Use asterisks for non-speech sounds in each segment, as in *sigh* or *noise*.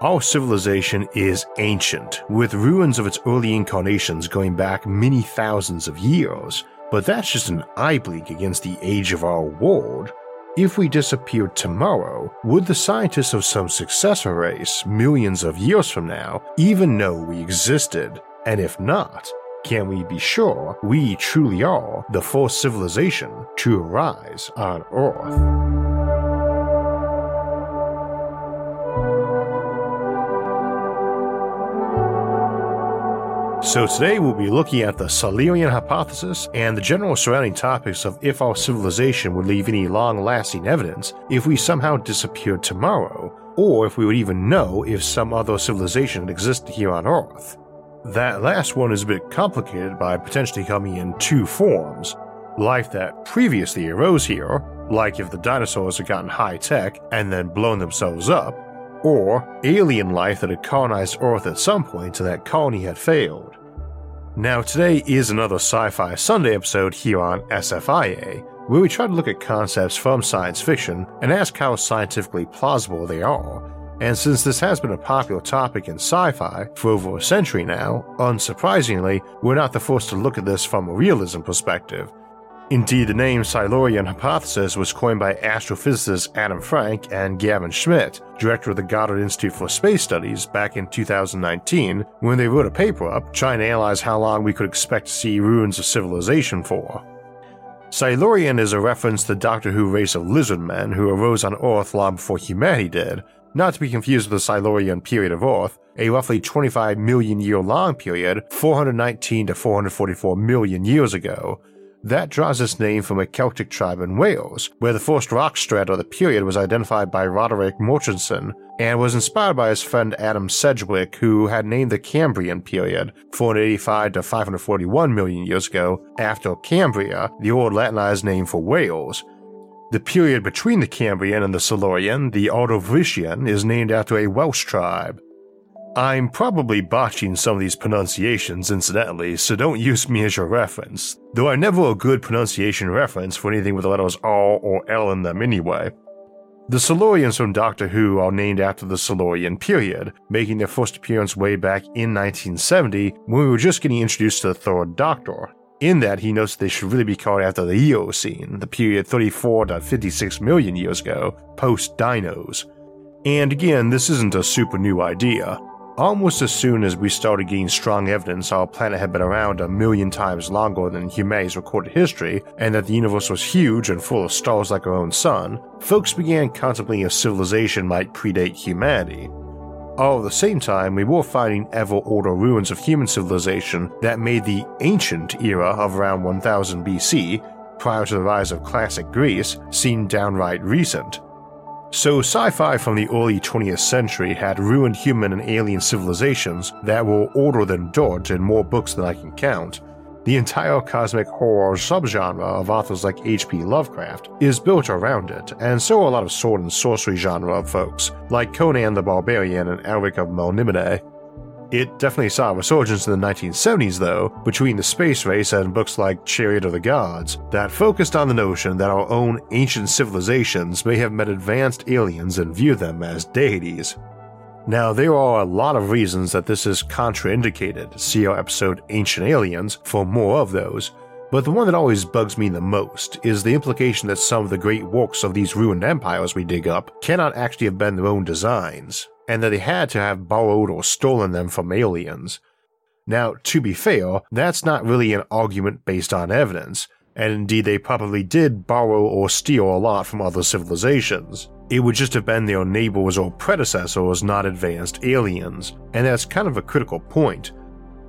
Our civilization is ancient, with ruins of its early incarnations going back many thousands of years, but that's just an eye blink against the age of our world. If we disappeared tomorrow, would the scientists of some successor race, millions of years from now, even know we existed? And if not, can we be sure we truly are the first civilization to arise on Earth? So today we'll be looking at the Silurian hypothesis and the general surrounding topics of if our civilization would leave any long-lasting evidence if we somehow disappeared tomorrow, or if we would even know if some other civilization existed here on Earth. That last one is a bit complicated by potentially coming in two forms. Life that previously arose here, like if the dinosaurs had gotten high tech and then blown themselves up, or alien life that had colonized Earth at some point and that colony had failed. Now, today is another Sci Fi Sunday episode here on SFIA, where we try to look at concepts from science fiction and ask how scientifically plausible they are. And since this has been a popular topic in sci fi for over a century now, unsurprisingly, we're not the first to look at this from a realism perspective. Indeed, the name Silurian hypothesis was coined by astrophysicists Adam Frank and Gavin Schmidt, director of the Goddard Institute for Space Studies, back in 2019, when they wrote a paper up trying to analyze how long we could expect to see ruins of civilization for. Silurian is a reference to the Doctor Who race of lizard men who arose on Earth long before humanity did, not to be confused with the Silurian period of Earth, a roughly 25 million year long period 419 to 444 million years ago, that draws its name from a Celtic tribe in Wales, where the first rock strata of the period was identified by Roderick Murchison and was inspired by his friend Adam Sedgwick, who had named the Cambrian period, 485 to 541 million years ago, after Cambria, the old Latinized name for Wales. The period between the Cambrian and the Silurian, the Ordovician, is named after a Welsh tribe. I'm probably botching some of these pronunciations incidentally, so don't use me as your reference, though I'm never a good pronunciation reference for anything with the letters R or L in them anyway. The Silurians from Doctor Who are named after the Silurian period, making their first appearance way back in 1970 when we were just getting introduced to the third Doctor. In that, he notes they should really be called after the Eocene, the period 34 to 56 million years ago, post dinos. And again, this isn't a super new idea. Almost as soon as we started getting strong evidence our planet had been around a million times longer than humanity's recorded history, and that the universe was huge and full of stars like our own sun, folks began contemplating if civilization might predate humanity. All at the same time, we were finding ever older ruins of human civilization that made the ancient era of around 1000 BC, prior to the rise of classic Greece, seem downright recent. So, sci fi from the early 20th century had ruined human and alien civilizations that were older than dirt in more books than I can count. The entire cosmic horror subgenre of authors like H.P. Lovecraft is built around it, and so are a lot of sword and sorcery genre of folks, like Conan the Barbarian and Elric of Melniboné. It definitely saw a resurgence in the 1970s, though, between the space race and books like Chariot of the Gods, that focused on the notion that our own ancient civilizations may have met advanced aliens and view them as deities. Now, there are a lot of reasons that this is contraindicated, see our episode Ancient Aliens for more of those, but the one that always bugs me the most is the implication that some of the great works of these ruined empires we dig up cannot actually have been their own designs and that they had to have borrowed or stolen them from aliens. Now, to be fair, that's not really an argument based on evidence, and indeed they probably did borrow or steal a lot from other civilizations. It would just have been their neighbors or predecessors, not advanced aliens, and that's kind of a critical point.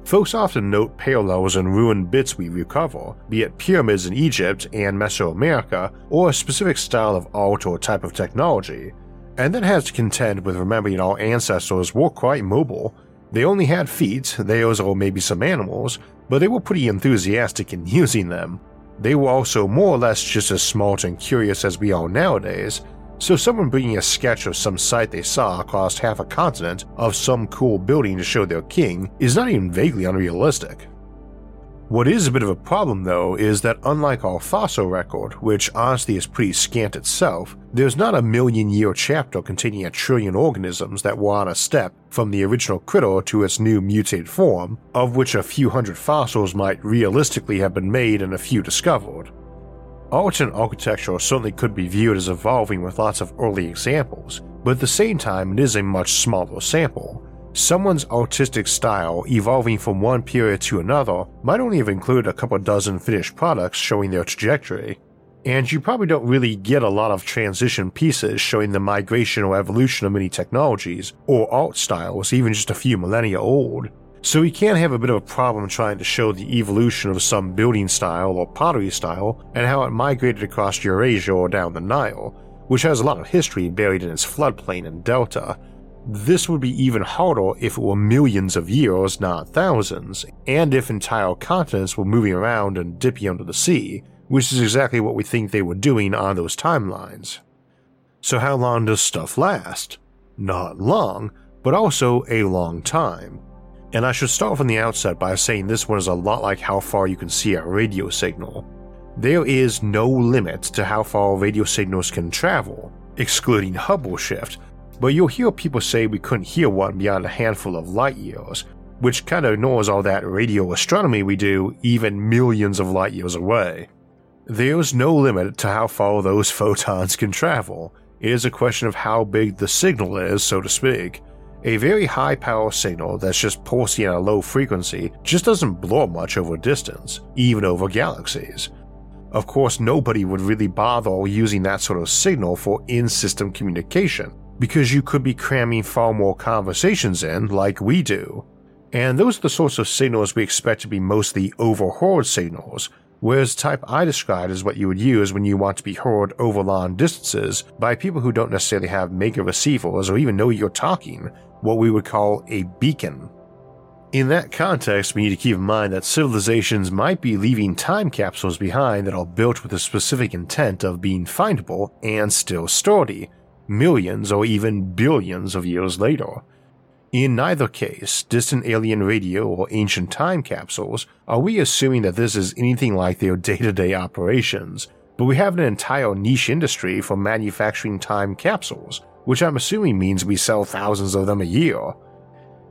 Folks often note parallels in ruined bits we recover, be it pyramids in Egypt and Mesoamerica, or a specific style of art or type of technology, and that has to contend with remembering our ancestors were quite mobile. They only had feet, theirs or maybe some animals, but they were pretty enthusiastic in *laughs* using them. They were also more or less just as smart and curious as we are nowadays, so someone bringing a sketch of some sight they saw across half a continent of some cool building to show their king is not even vaguely unrealistic. What is a bit of a problem, though, is that unlike our fossil record, which honestly is pretty scant itself, there's not a million year chapter containing a trillion organisms that were on a step from the original critter to its new mutated form, of which a few hundred fossils might realistically have been made and a few discovered. Art architecture certainly could be viewed as evolving with lots of early examples, but at the same time, it is a much smaller sample, Someone's artistic style evolving from one period to another might only have included a couple dozen finished products showing their trajectory, and you probably don't really get a lot of transition pieces showing the migration or evolution of many technologies or art styles even just a few millennia old. So you can have a bit of a problem trying to show the evolution of some building style or pottery style and how it migrated across Eurasia or down the Nile, which has a lot of history buried in its floodplain and delta, this would be even harder if it were millions of years, not thousands, and if entire continents were moving around and dipping under the sea, which is exactly what we think they were doing on those timelines. So, how long does stuff last? Not long, but also a long time. And I should start from the outset by saying this one is a lot like how far you can see a radio signal. There is no limit to how far radio signals can travel, excluding Hubble shift, but you'll hear people say we couldn't hear one beyond a handful of light years, which kind of ignores all that radio astronomy we do even millions of light years away. There's no limit to how far those *laughs* photons can travel. It is a question of how big the signal is, so to speak. A very high power signal that's just pulsing at a low frequency just doesn't blow much over distance, even over galaxies. Of course, nobody would really bother using that sort of signal for in system communication, because you could be cramming far more conversations in like we do. And those are the sorts of signals we expect to be mostly overheard signals, whereas the type I described is what you would use when you want to be heard over long distances by people who don't necessarily have mega receivers or even know you're talking, what we would call a beacon. In that context, we need to keep in mind that civilizations might be leaving time capsules behind that are built with the specific intent of being findable and still sturdy, millions or even billions of years later. In neither case, distant alien radio or ancient time capsules, are we assuming that this is anything like their day to day operations, but we have an entire niche industry for manufacturing time capsules, which I'm assuming means we sell thousands of them a year.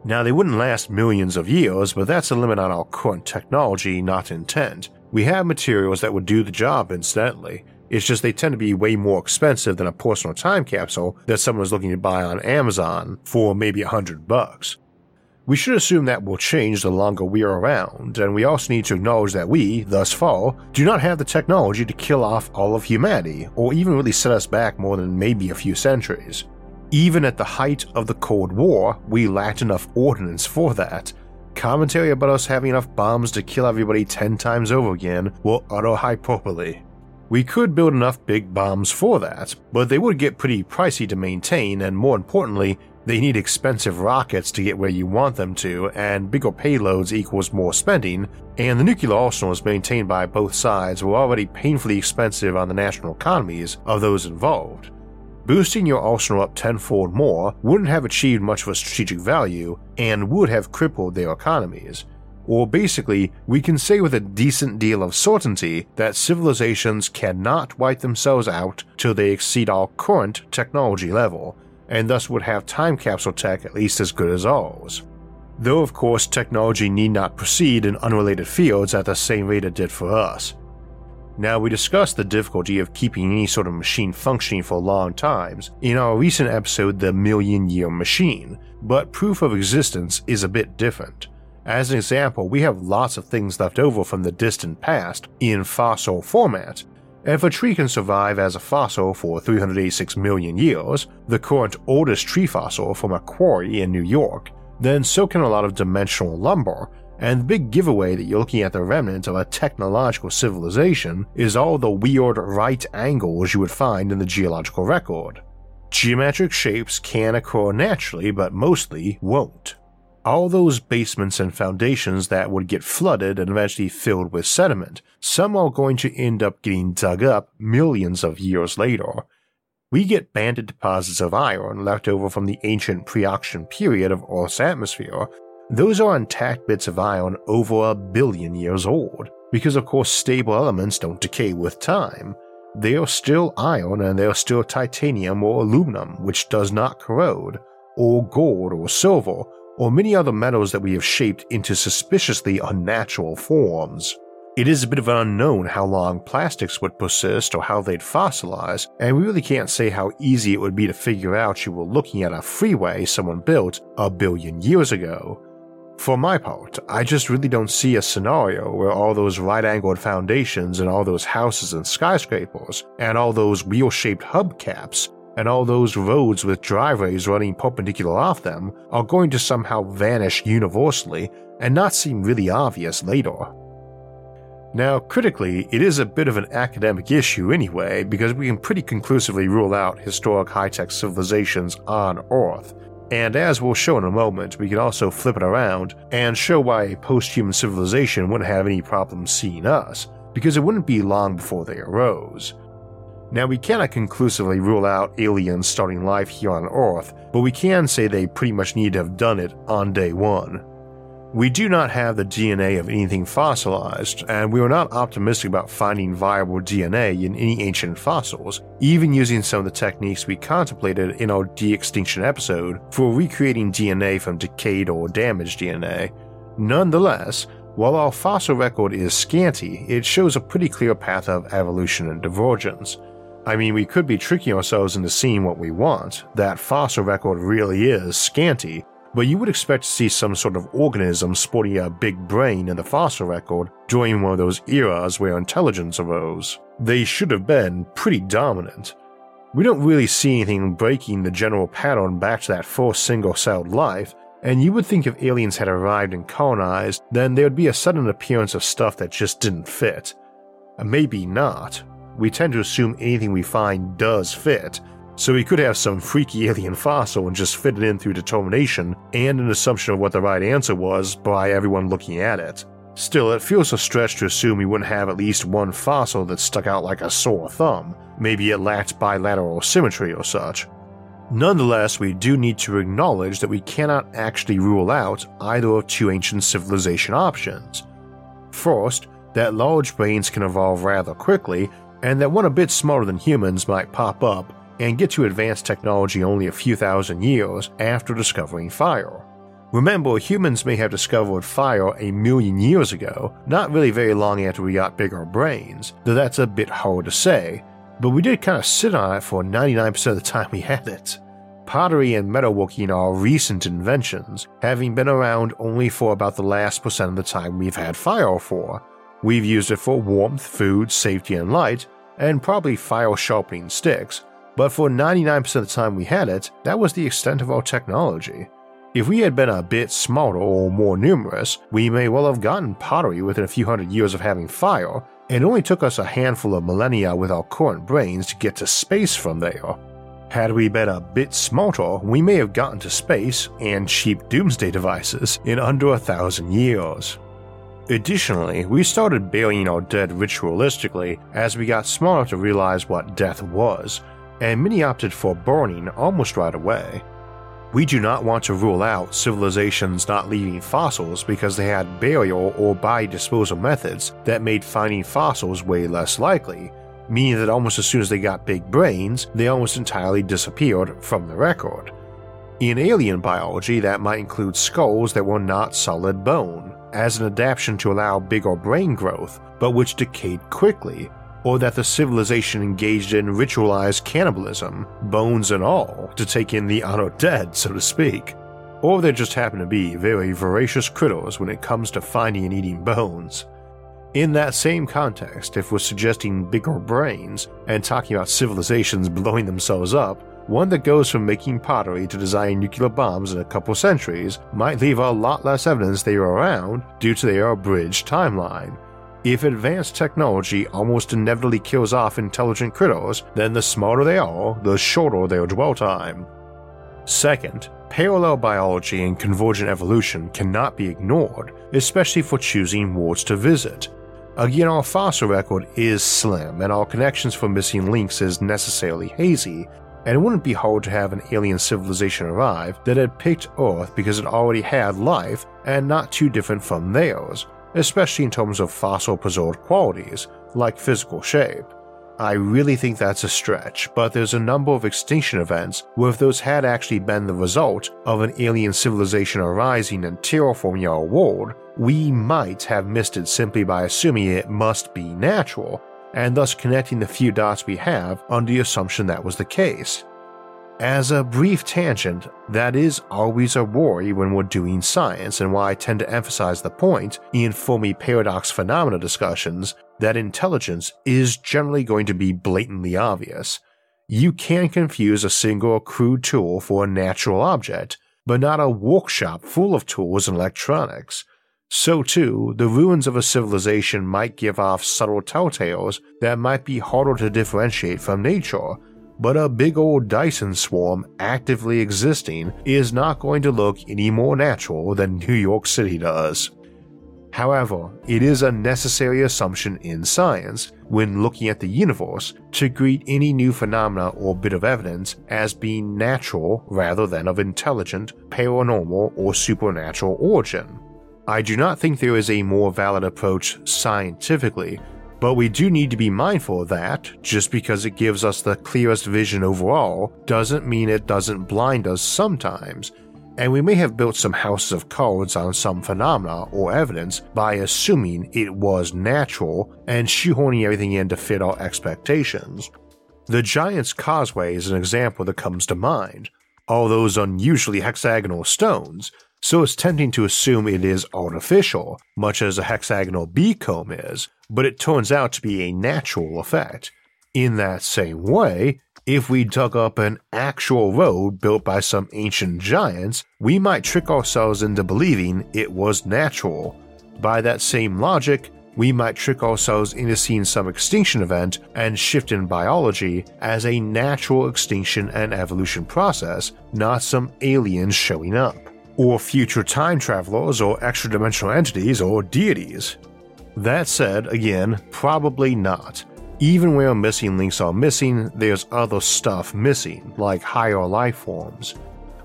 Now, they wouldn't last millions of years, but that's a limit on our current technology, not intent. We have materials that would do the job, incidentally, it's just they tend to be way more expensive than a personal time capsule that someone's looking to buy on Amazon for maybe a hundred bucks. We should assume that will change the longer we are around, and we also need to acknowledge that we, thus far, do not have the technology to kill off all of humanity, or even really set us back more than maybe a few centuries. Even at the height of the Cold War, we lacked enough ordnance for that. Commentary about us having enough bombs to kill everybody ten times over again were utter hyperbole. We could build enough big bombs for that, but they would get pretty pricey to maintain, and more importantly, they need expensive rockets to get where you want them to, and bigger payloads equals more spending, and the nuclear arsenals maintained by both sides were already painfully expensive on the national economies of those involved. Boosting your arsenal up tenfold more wouldn't have achieved much of a strategic value and would have crippled their economies or basically, we can say with a decent deal of certainty that civilizations cannot wipe themselves out till they exceed our current technology level, and thus would have time capsule tech at least as good as ours. Though, of course, technology need not proceed in unrelated fields at the same rate it did for us. Now, we discussed the difficulty of keeping any sort of machine functioning for long times in our recent episode, The Million Year Machine, but proof of existence is a bit different. As an example, we have lots of things left over from the distant past in fossil format. If a tree can survive as a fossil for 386 million years, the current oldest tree fossil from a quarry in New York, then so can a lot of dimensional lumber, and the big giveaway that you're looking at the remnant of a technological civilization is all the weird right angles you would find in the geological record. Geometric shapes can occur naturally, but mostly won't. All those basements and foundations that would get flooded and eventually filled with sediment, some are going to end up getting dug up millions of years later. We get banded deposits of iron left over from the ancient pre-oxygen period of Earth's atmosphere. Those are intact bits of iron over a billion years old, because of course stable elements don't decay with time. They are still iron and they are still titanium or aluminum, which does not corrode, or gold or silver, or many other metals that we have shaped into suspiciously unnatural forms. It is a bit of an unknown how long plastics would persist or how they'd fossilize, and we really can't say how easy it would be to figure out you were looking at a freeway someone built a billion years ago. For my part, I just really don't see a scenario where all those right angled foundations and all those houses and skyscrapers, and all those wheel shaped hubcaps, and all those roads with driveways running perpendicular off them are going to somehow vanish universally and not seem really obvious later. Now, critically, it is a bit of an academic issue anyway, because we can pretty conclusively rule out historic high tech civilizations on Earth. And as we'll show in a moment, we can also flip it around and show why a post human civilization wouldn't have any problem seeing us, because it wouldn't be long before they arose. Now, we cannot conclusively rule out aliens starting life here on Earth, but we can say they pretty much need to have done it on day one. We do not have the DNA of anything fossilized, and we are not optimistic about finding viable DNA in any ancient fossils, even using some of the techniques we contemplated in our de extinction episode for recreating DNA from decayed or damaged DNA. Nonetheless, while our fossil record is scanty, it shows a pretty clear path of evolution and divergence. I mean, we could be tricking ourselves into seeing what we want, that fossil record really is scanty, but you would expect to see some sort of organism sporting a big brain in the fossil record during one of those eras where intelligence arose. They should have been pretty dominant. We don't really see anything breaking the general pattern back to that first single celled life, and you would think if aliens had arrived and colonized, then there would be a sudden appearance of stuff that just didn't fit. Maybe not, we tend to assume anything we find does fit, so we could have some freaky alien fossil and just fit it in through determination and an assumption of what the right answer was by everyone looking at it. Still, it feels a stretch to assume we wouldn't have at least one fossil that stuck out like a sore thumb. Maybe it lacked bilateral symmetry or such. Nonetheless, we do need to acknowledge that we cannot actually rule out either of two ancient civilization options. First, that large brains can evolve rather quickly and that one a bit smarter than humans might pop up and get to advanced technology only a few thousand years after discovering fire. Remember, humans may have discovered fire a million years ago, not really very long after we got bigger brains, though that's a bit hard to say, but we did kind of sit on it for 99% of the time we had it. Pottery and metalworking are recent inventions, having been around only for about the last percent of the time we've had fire for, We've used it for warmth, food, safety, and light, and probably file sharpening sticks, but for 99% of the time we had it, that was the extent of our technology. If we had been a bit smarter or more numerous, we may well have gotten pottery within a few hundred years of having fire, and it only took us a handful of millennia with our current brains to get to space from there. Had we been a bit smarter, we may have gotten to space and cheap doomsday devices in under a thousand years. Additionally, we started burying our dead ritualistically as we got smart to realize what death was, and many opted for burning almost right away. We do not want to rule out civilizations not leaving fossils because they had burial or body disposal methods that made finding fossils way less likely, meaning that almost as soon as they got big brains, they almost entirely disappeared from the record. In alien biology, that might include skulls that were not solid bone, as an adaptation to allow bigger brain growth, but which decayed quickly, or that the civilization engaged in ritualized cannibalism, bones and all, to take in the undead, so to speak. Or they just happen to be very voracious critters when it comes to finding and eating bones. In that same context, if we're suggesting bigger brains and talking about civilizations blowing themselves up, one that goes from making pottery to designing nuclear bombs in a couple centuries might leave a lot less evidence they were around due to their abridged timeline. If advanced technology almost inevitably kills off intelligent critters, then the smarter they are, the shorter their dwell time. Second, parallel biology and convergent evolution cannot be ignored, especially for choosing wards to visit. Again, our fossil record is slim, and our connections for missing links is necessarily hazy, and it wouldn't be hard to have an alien civilization arrive that had picked Earth because it already had life and not too different from theirs, especially in terms of fossil preserved qualities, like physical shape. I really think that's a stretch, but there's a number of extinction events where if those had actually been the result of an alien civilization arising and terraforming our world, we might have missed it simply by assuming it must be natural, and thus connecting the few dots we have on the assumption that was the case. As a brief tangent, that is always a worry when we're doing science, and why I tend to emphasize the point in Fermi paradox phenomena discussions that intelligence is generally going to be blatantly obvious. You can confuse a single crude tool for a natural object, but not a workshop full of tools and electronics. So, too, the ruins of a civilization might give off subtle telltales that might be harder to differentiate from nature, but a big old Dyson swarm actively existing is not going to look any more natural than New York City does. However, it is a necessary assumption in science, when looking at the universe, to greet any new phenomena or bit of evidence as being natural rather than of intelligent, paranormal, or supernatural origin. I do not think there is a more valid approach scientifically but we do need to be mindful that, just because it gives us the clearest vision overall, doesn't mean it doesn't blind us sometimes, and we may have built some houses of cards on some phenomena or evidence by assuming it was natural and shoehorning everything in to fit our expectations. The Giant's Causeway is an example that comes to mind. All those unusually hexagonal stones, so it's tempting to assume it is artificial, much as a hexagonal beacomb is, but it turns out to be a natural effect. In that same way, if we dug up an actual road built by some ancient giants, we might trick ourselves into believing it was natural. By that same logic, we might trick ourselves into seeing some extinction event and shift in biology as a natural extinction and evolution process, not some aliens showing up or future time travelers or extra dimensional entities or deities. That said, again, probably not. Even where missing links are missing, there's other stuff missing, like higher life forms.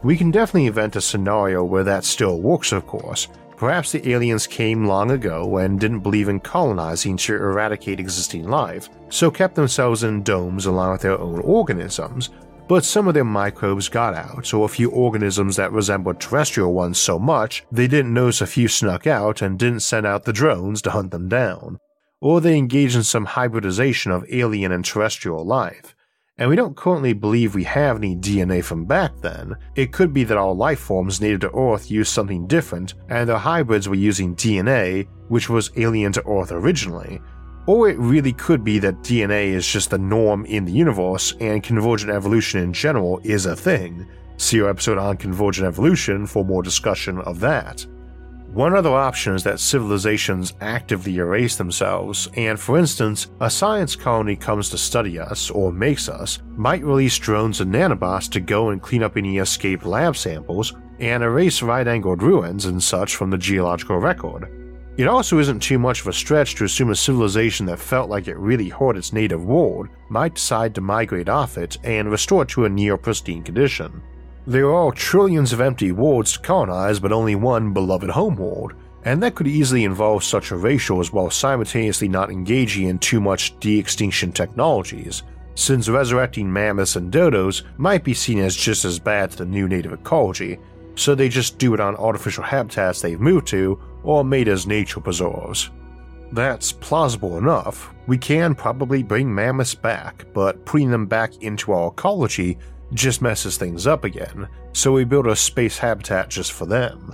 We can definitely invent a scenario where that still works, of course. Perhaps the aliens came long ago and didn't believe in colonizing to eradicate existing life, so kept themselves in domes along with their own organisms, but some of their microbes got out, or a few organisms that resembled terrestrial ones so much they didn't notice a few snuck out and didn't send out the drones to hunt them down. Or they engaged in some hybridization of alien and terrestrial life. And we don't currently believe we have any DNA from back then. It could be that our life forms native to Earth used something different, and their hybrids were using DNA, which was alien to Earth originally, or it really could be that DNA is just the norm in the universe and convergent evolution in general is a thing. See our episode on convergent evolution for more discussion of that. One other option is that civilizations actively erase themselves, and for instance, a science colony comes to study us or makes us, might release drones and nanobots to go and clean up any escaped lab samples and erase right angled ruins and such from the geological record. It also isn't too much of a stretch to assume a civilization that felt like it really hurt its native world might decide to migrate off it and restore it to a near pristine condition. There are trillions of empty worlds to colonize, but only one beloved homeworld, and that could easily involve such erasures while simultaneously not engaging in too much de extinction technologies, since resurrecting mammoths and dodos might be seen as just as bad to the new native ecology, so they just do it on artificial habitats they've moved to or made as nature preserves. That's plausible enough. We can probably bring mammoths back, but putting them back into our ecology just messes things up again, so we build a space habitat just for them.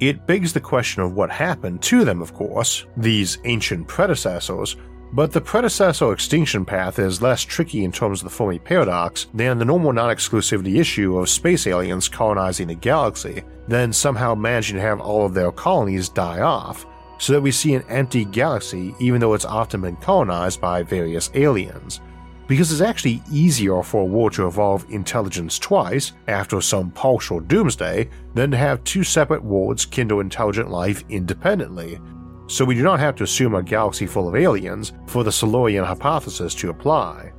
It begs the question of what happened to them, of course, these ancient predecessors, but the predecessor extinction path is less tricky in terms of the Fermi paradox than the normal non exclusivity issue of space aliens colonizing the galaxy, then somehow managing to have all of their colonies die off, so that we see an empty galaxy even though it's often been colonized by various aliens. because it's actually easier for a world to evolve intelligence twice after some partial doomsday than to have two separate worlds kindle intelligent life independently. So we do not have to assume a galaxy full of aliens for the Silurian hypothesis to apply.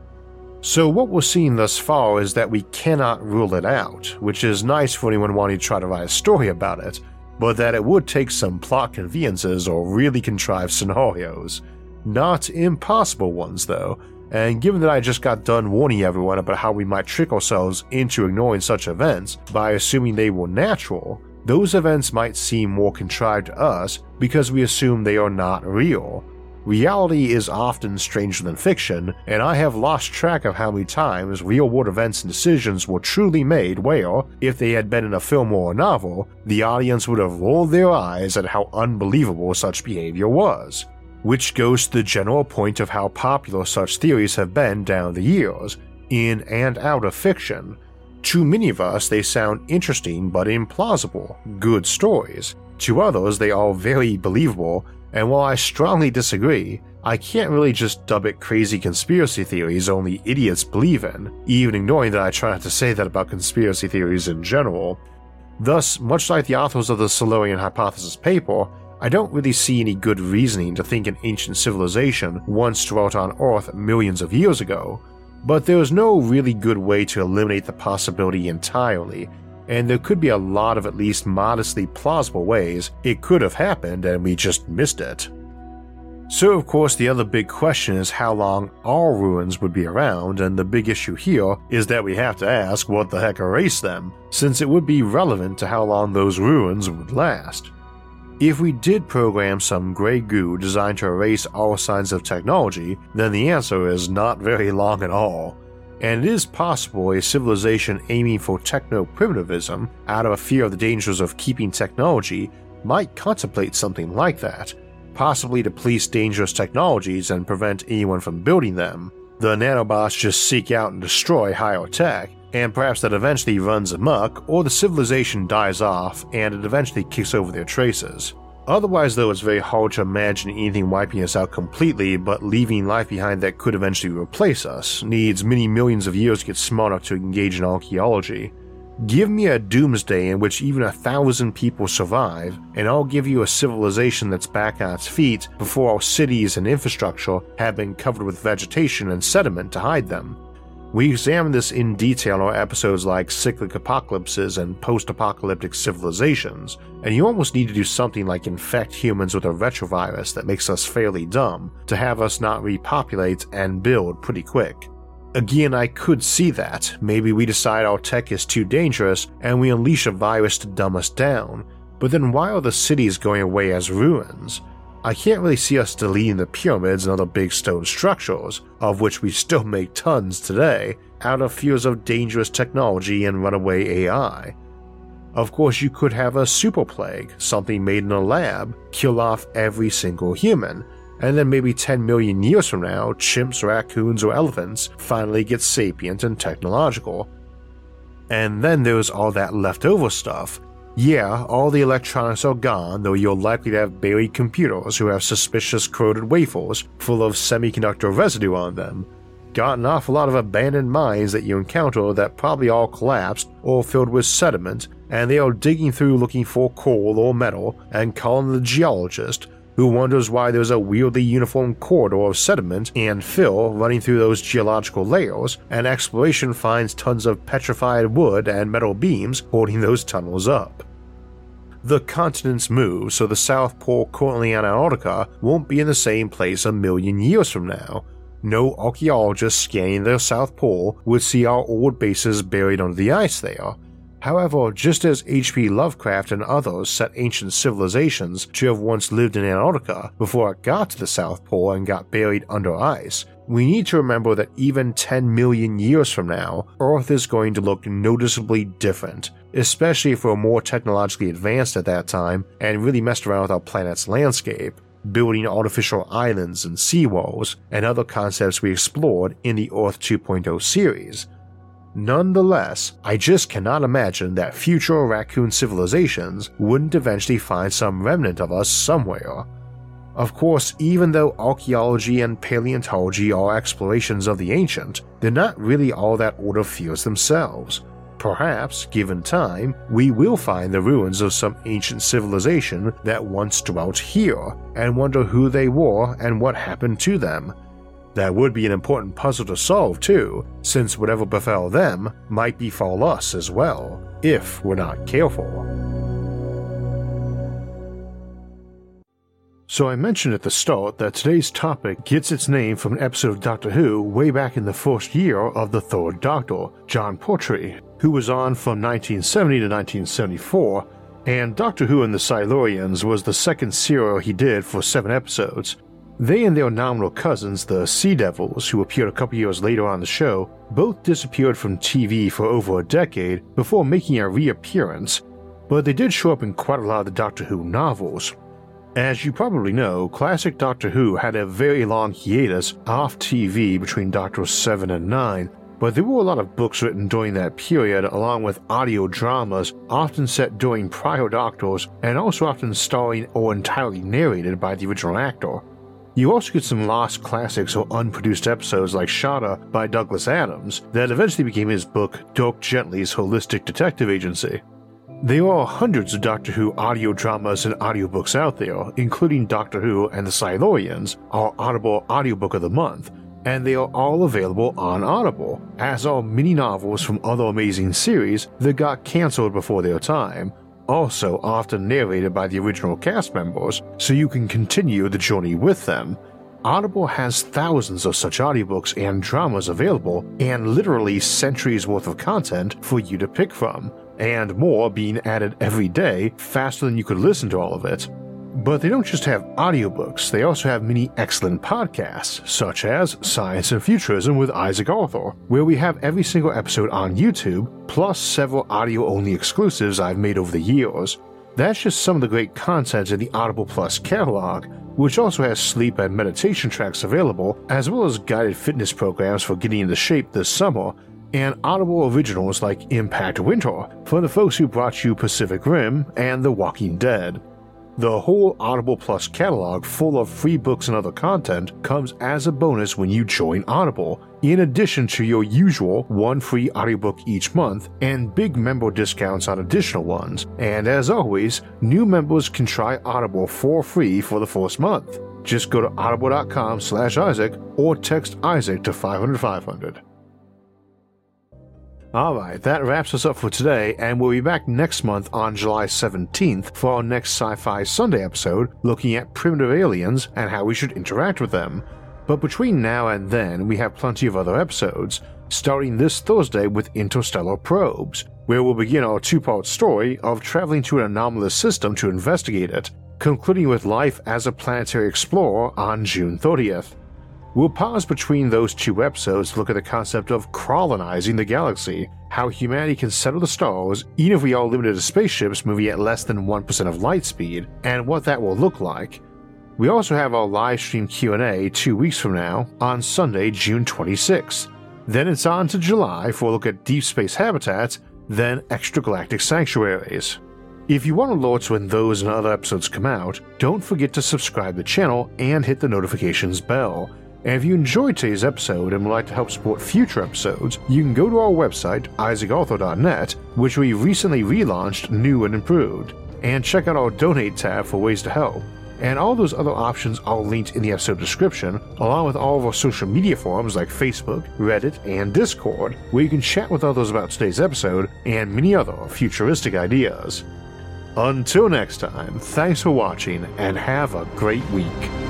So, what we're seeing thus far is that we cannot rule it out, which is nice for anyone wanting to try to write a story about it, but that it would take some plot conveniences or really contrived scenarios. Not impossible ones, though, and given that I just got done warning everyone about how we might trick ourselves into ignoring such events by assuming they were natural, those events might seem more contrived to us because we assume they are not real, Reality is often stranger than fiction, and I have lost track of how many times real world events and decisions were truly made where, if they had been in a film or a novel, the audience would have rolled their eyes at how unbelievable such behavior was. Which goes to the general point of how popular such theories have been down the years, in and out of fiction. To many of us, they sound interesting but implausible, good stories. To others, they are very believable and while I strongly disagree, I can't really just dub it crazy conspiracy theories only idiots believe in, even ignoring that I try not to say that about conspiracy theories in general. Thus, much like the authors of the Silurian Hypothesis paper, I don't really see any good reasoning to think an ancient civilization once dwelt on Earth millions of years ago, but there is no really good way to eliminate the possibility entirely, and there could be a lot of at least modestly plausible ways it could have happened and we just missed it. So, of course, the other big question is how long all ruins would be around, and the big issue here is that we have to ask what the heck erased them, since it would be relevant to how long those ruins would last. If we did program some grey goo designed to erase all signs of technology, then the answer is not very long at all and it is possible a civilization aiming for techno primitivism out of a fear of the dangers of keeping technology might contemplate something like that, possibly to police dangerous technologies and prevent anyone from building them. The nanobots just seek out and destroy higher tech, and perhaps that eventually runs amok, or the civilization dies off and it eventually kicks over their traces. Otherwise, though, it's very hard to imagine anything wiping us out completely, but leaving life behind that could eventually replace us needs many millions of years to get smart enough to engage in archaeology. Give me a doomsday in which even a thousand people survive, and I'll give you a civilization that's back on its feet before our cities and infrastructure have been covered with vegetation and sediment to hide them. We examine this in detail in our episodes like cyclic apocalypses and post apocalyptic civilizations, and you almost need to do something like infect humans with a retrovirus that makes us fairly dumb to have us not repopulate and build pretty quick. Again, I could see that. Maybe we decide our tech is too dangerous and we unleash a virus to dumb us down, but then why are the cities going away as ruins? I can't really see us deleting the pyramids and other big stone structures, of which we still make tons today, out of fears of dangerous technology and runaway AI. Of course, you could have a super plague, something made in a lab, kill off every single human, and then maybe 10 million years from now, chimps, raccoons, or elephants finally get sapient and technological. And then there's all that leftover stuff yeah, all the electronics are gone, though you're likely to have buried computers who have suspicious corroded wafers full of semiconductor residue on them. Got an awful lot of abandoned mines that you encounter that probably all collapsed or filled with sediment, and they are digging through looking for coal or metal and calling the geologist, who wonders why there's a weirdly uniform corridor of sediment and fill running through those geological layers, and exploration finds tons of petrified wood and metal beams holding those tunnels up. The continents move, so the South Pole currently in Antarctica won't be in the same place a million years from now. No archaeologist scanning the South Pole would see our old bases buried under the ice there. However, just as H.P. Lovecraft and others set ancient civilizations to have once lived in Antarctica before it got to the South Pole and got buried under ice, we need to remember that even 10 million years from now, Earth is going to look noticeably different, especially if we're more technologically advanced at that time and really messed around with our planet's landscape, building artificial islands and seawalls, and other concepts we explored in the Earth 2.0 series. Nonetheless, I just cannot imagine that future raccoon civilizations wouldn't eventually find some remnant of us somewhere Of course, even though archaeology and paleontology are explorations of the ancient, they're not really all that order fears themselves. Perhaps, given time, we will find the ruins of some ancient civilization that once dwelt here and wonder who they were and what happened to them. That would be an important puzzle to solve, too, since whatever befell them might befall us as well, if we're not careful. So, I mentioned at the start that today's topic gets its name from an episode of Doctor Who way back in the first year of the Third Doctor, Jon Pertwee, who was on from 1970 to 1974, and Doctor Who and the Silurians was the second serial he did for seven episodes. They and their nominal cousins, the Sea Devils, who appeared a couple years later on the show, both disappeared from TV for over a decade before making a reappearance, but they did show up in quite a lot of the Doctor Who novels. As you probably know, classic Doctor Who had a very long hiatus off TV between Doctors 7 and 9, but there were a lot of books written during that period, along with audio dramas, often set during prior Doctors and also often starring or entirely narrated by the original actor. You also get some lost classics or unproduced episodes like Shada by Douglas Adams that eventually became his book Dirk Gently's Holistic Detective Agency. There are hundreds of Doctor Who audio dramas and audiobooks out there, including Doctor Who and the Silurians, our Audible audiobook of the month, and they are all available on Audible, as are many novels from other amazing series that got cancelled before their time, also often narrated by the original cast members, so you can continue the journey with them. Audible has thousands of such audiobooks and dramas available, and literally centuries worth of content for you to pick from, and more being added every day faster than you could listen to all of it. But they don't just have audiobooks, they also have many excellent podcasts, such as Science and Futurism with Isaac Arthur, where we have every single episode on YouTube, plus several audio only exclusives I've made over the years. That's just some of the great content in the Audible Plus catalog, which also has sleep and meditation tracks available, as well as guided fitness programs for getting into shape this summer, and Audible originals like Impact Winter from the folks who brought you Pacific Rim and The Walking Dead. The whole Audible Plus catalog, full of free books and other content, comes as a bonus when you join Audible, in addition to your usual one free audiobook each month and big member discounts on additional ones. And as always, new members can try Audible for free for the first month. Just go to audible.com slash Isaac or text Isaac to 500 500. Alright, that wraps us up for today, and we'll be back next month on July 17th for our next Sci Fi Sunday episode looking at primitive aliens and how we should interact with them. But between now and then, we have plenty of other episodes, starting this Thursday with Interstellar Probes, where we'll begin our two part story of traveling to an anomalous system to investigate it, concluding with life as a planetary explorer on June 30th. We'll pause between those two episodes to look at the concept of colonizing the galaxy, how humanity can settle the stars even if we are limited to spaceships moving at less than 1% of light speed, and what that will look like. We also have our live stream Q&A 2 weeks from now on Sunday, June 26th. Then it's on to July for a look at deep space habitats, then extragalactic sanctuaries. If you want alerts when those and other episodes come out, don't forget to subscribe to the channel and hit the notifications bell and if you enjoyed today's episode and would like to help support future episodes, you can go to our website, isaacarthur.net, which we recently relaunched new and improved, and check out our donate tab for ways to help. And all those other options are linked in the episode description, along with all of our social media forums like Facebook, Reddit, and Discord, where you can chat with others about today's episode and many other futuristic ideas. Until next time, thanks for watching and have a great week.